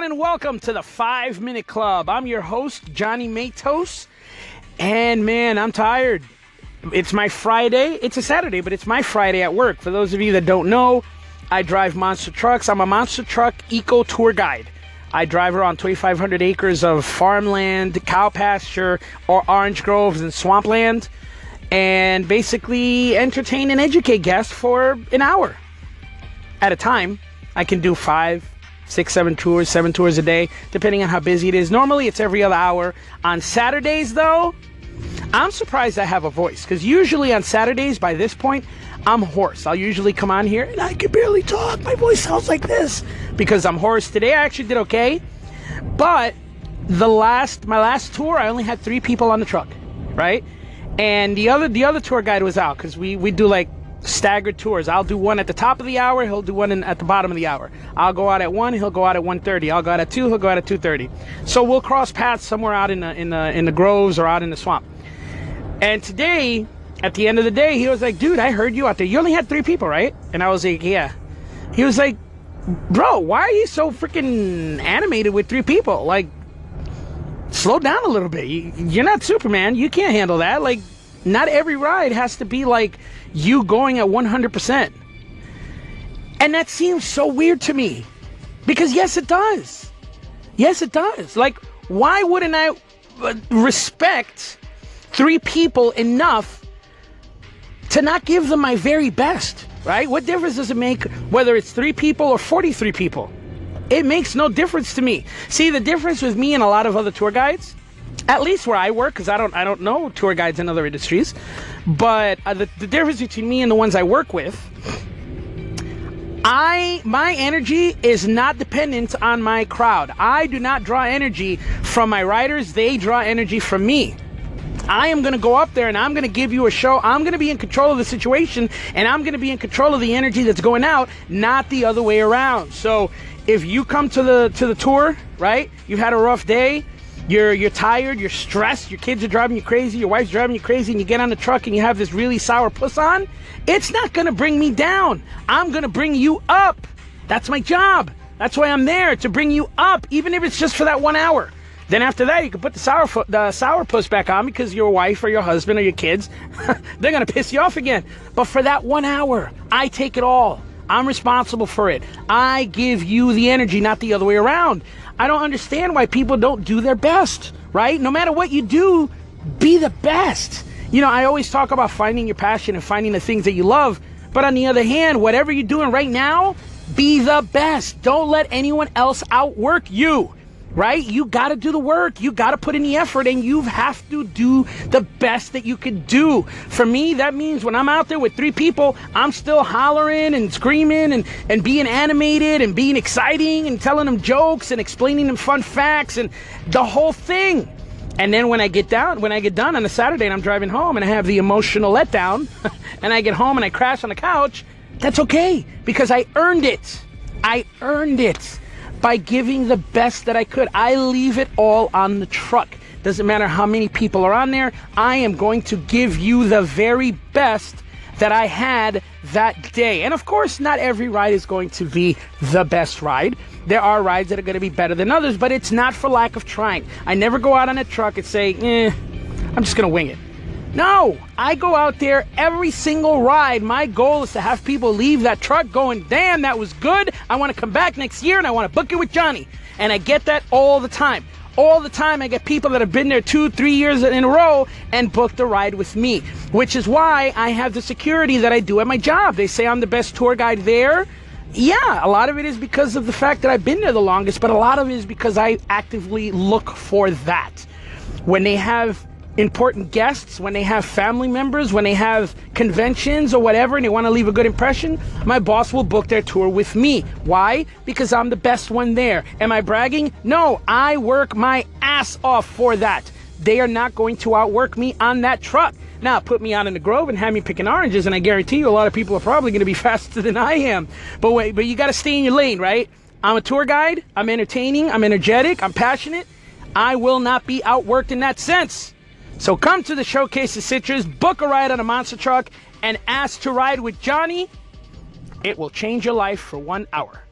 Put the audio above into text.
everyone, and welcome to the Five Minute Club. I'm your host, Johnny Matos, and man, I'm tired. It's my Friday. It's a Saturday, but it's my Friday at work. For those of you that don't know, I drive monster trucks. I'm a monster truck eco tour guide. I drive around 2,500 acres of farmland, cow pasture, or orange groves and swampland, and basically entertain and educate guests for an hour at a time. I can do five, six, seven tours, seven tours a day, depending on how busy it is. Normally, it's every other hour. On Saturdays, though, I'm surprised I have a voice because usually on Saturdays, by this point, I'm hoarse. I'll usually come on here and I can barely talk. My voice sounds like this because I'm hoarse. Today, I actually did okay, but the last my last tour, I only had three people on the truck, right? And the other the other tour guide was out because we we do like staggered tours. I'll do one at the top of the hour. He'll do one in, at the bottom of the hour. I'll go out at one. He'll go out at 1:30. I'll go out at two. He'll go out at 2:30. So we'll cross paths somewhere out in the in the in the groves or out in the swamp. And today, at the end of the day, he was like, "Dude, I heard you out there. You only had three people, right?" And I was like, "Yeah." He was like, "Bro, why are you so freaking animated with three people? Like, slow down a little bit. You, you're not Superman. You can't handle that. Like." Not every ride has to be like you going at 100%. And that seems so weird to me. Because yes, it does. Yes, it does. Like, why wouldn't I uh, respect three people enough to not give them my very best? Right? What difference does it make whether it's three people or 43 people? It makes no difference to me. See, the difference with me and a lot of other tour guides at least where I work, because I don't I don't know tour guides in other industries, but uh, the, the difference between me and the ones I work with, I my energy is not dependent on my crowd. I do not draw energy from my riders; they draw energy from me. I am going to go up there and I'm going to give you a show. I'm going to be in control of the situation and I'm going to be in control of the energy that's going out, not the other way around. So, if you come to the to the tour, right? You've had a rough day, you're you're tired, you're stressed, your kids are driving you crazy, your wife's driving you crazy, and you get on the truck and you have this really sour puss on, it's not gonna bring me down. I'm gonna bring you up. That's my job. That's why I'm there to bring you up, even if it's just for that one hour. Then after that, you can put the sour the sour puss back on because your wife or your husband or your kids, they're gonna piss you off again. But for that one hour, I take it all. I'm responsible for it. I give you the energy, not the other way around. I don't understand why people don't do their best, right? No matter what you do, be the best. You know, I always talk about finding your passion and finding the things that you love. But on the other hand, whatever you're doing right now, be the best. Don't let anyone else outwork you right? You got to do the work. You got to put in the effort and you have to do the best that you can do. For me, that means when I'm out there with three people, I'm still hollering and screaming and, and being animated and being exciting and telling them jokes and explaining them fun facts and the whole thing. And then when I get down, when I get done on a Saturday and I'm driving home and I have the emotional letdown and I get home and I crash on the couch, that's okay because I earned it. I earned it by giving the best that I could. I leave it all on the truck. Doesn't matter how many people are on there, I am going to give you the very best that I had that day. And of course, not every ride is going to be the best ride. There are rides that are going to be better than others, but it's not for lack of trying. I never go out on a truck and say, eh, I'm just going to wing it. No, I go out there every single ride. My goal is to have people leave that truck going, damn, that was good. I want to come back next year and I want to book it with Johnny. And I get that all the time. All the time, I get people that have been there two, three years in a row and booked a ride with me, which is why I have the security that I do at my job. They say I'm the best tour guide there. Yeah, a lot of it is because of the fact that I've been there the longest, but a lot of it is because I actively look for that. When they have important guests, when they have family members, when they have conventions or whatever, and they want to leave a good impression, my boss will book their tour with me. Why? Because I'm the best one there. Am I bragging? No, I work my ass off for that. They are not going to outwork me on that truck. Now, put me out in the grove and have me picking oranges, and I guarantee you a lot of people are probably going to be faster than I am. But wait, but you got to stay in your lane, right? I'm a tour guide. I'm entertaining. I'm energetic. I'm passionate. I will not be outworked in that sense. So come to the Showcase of Citrus, book a ride on a monster truck, and ask to ride with Johnny. It will change your life for one hour.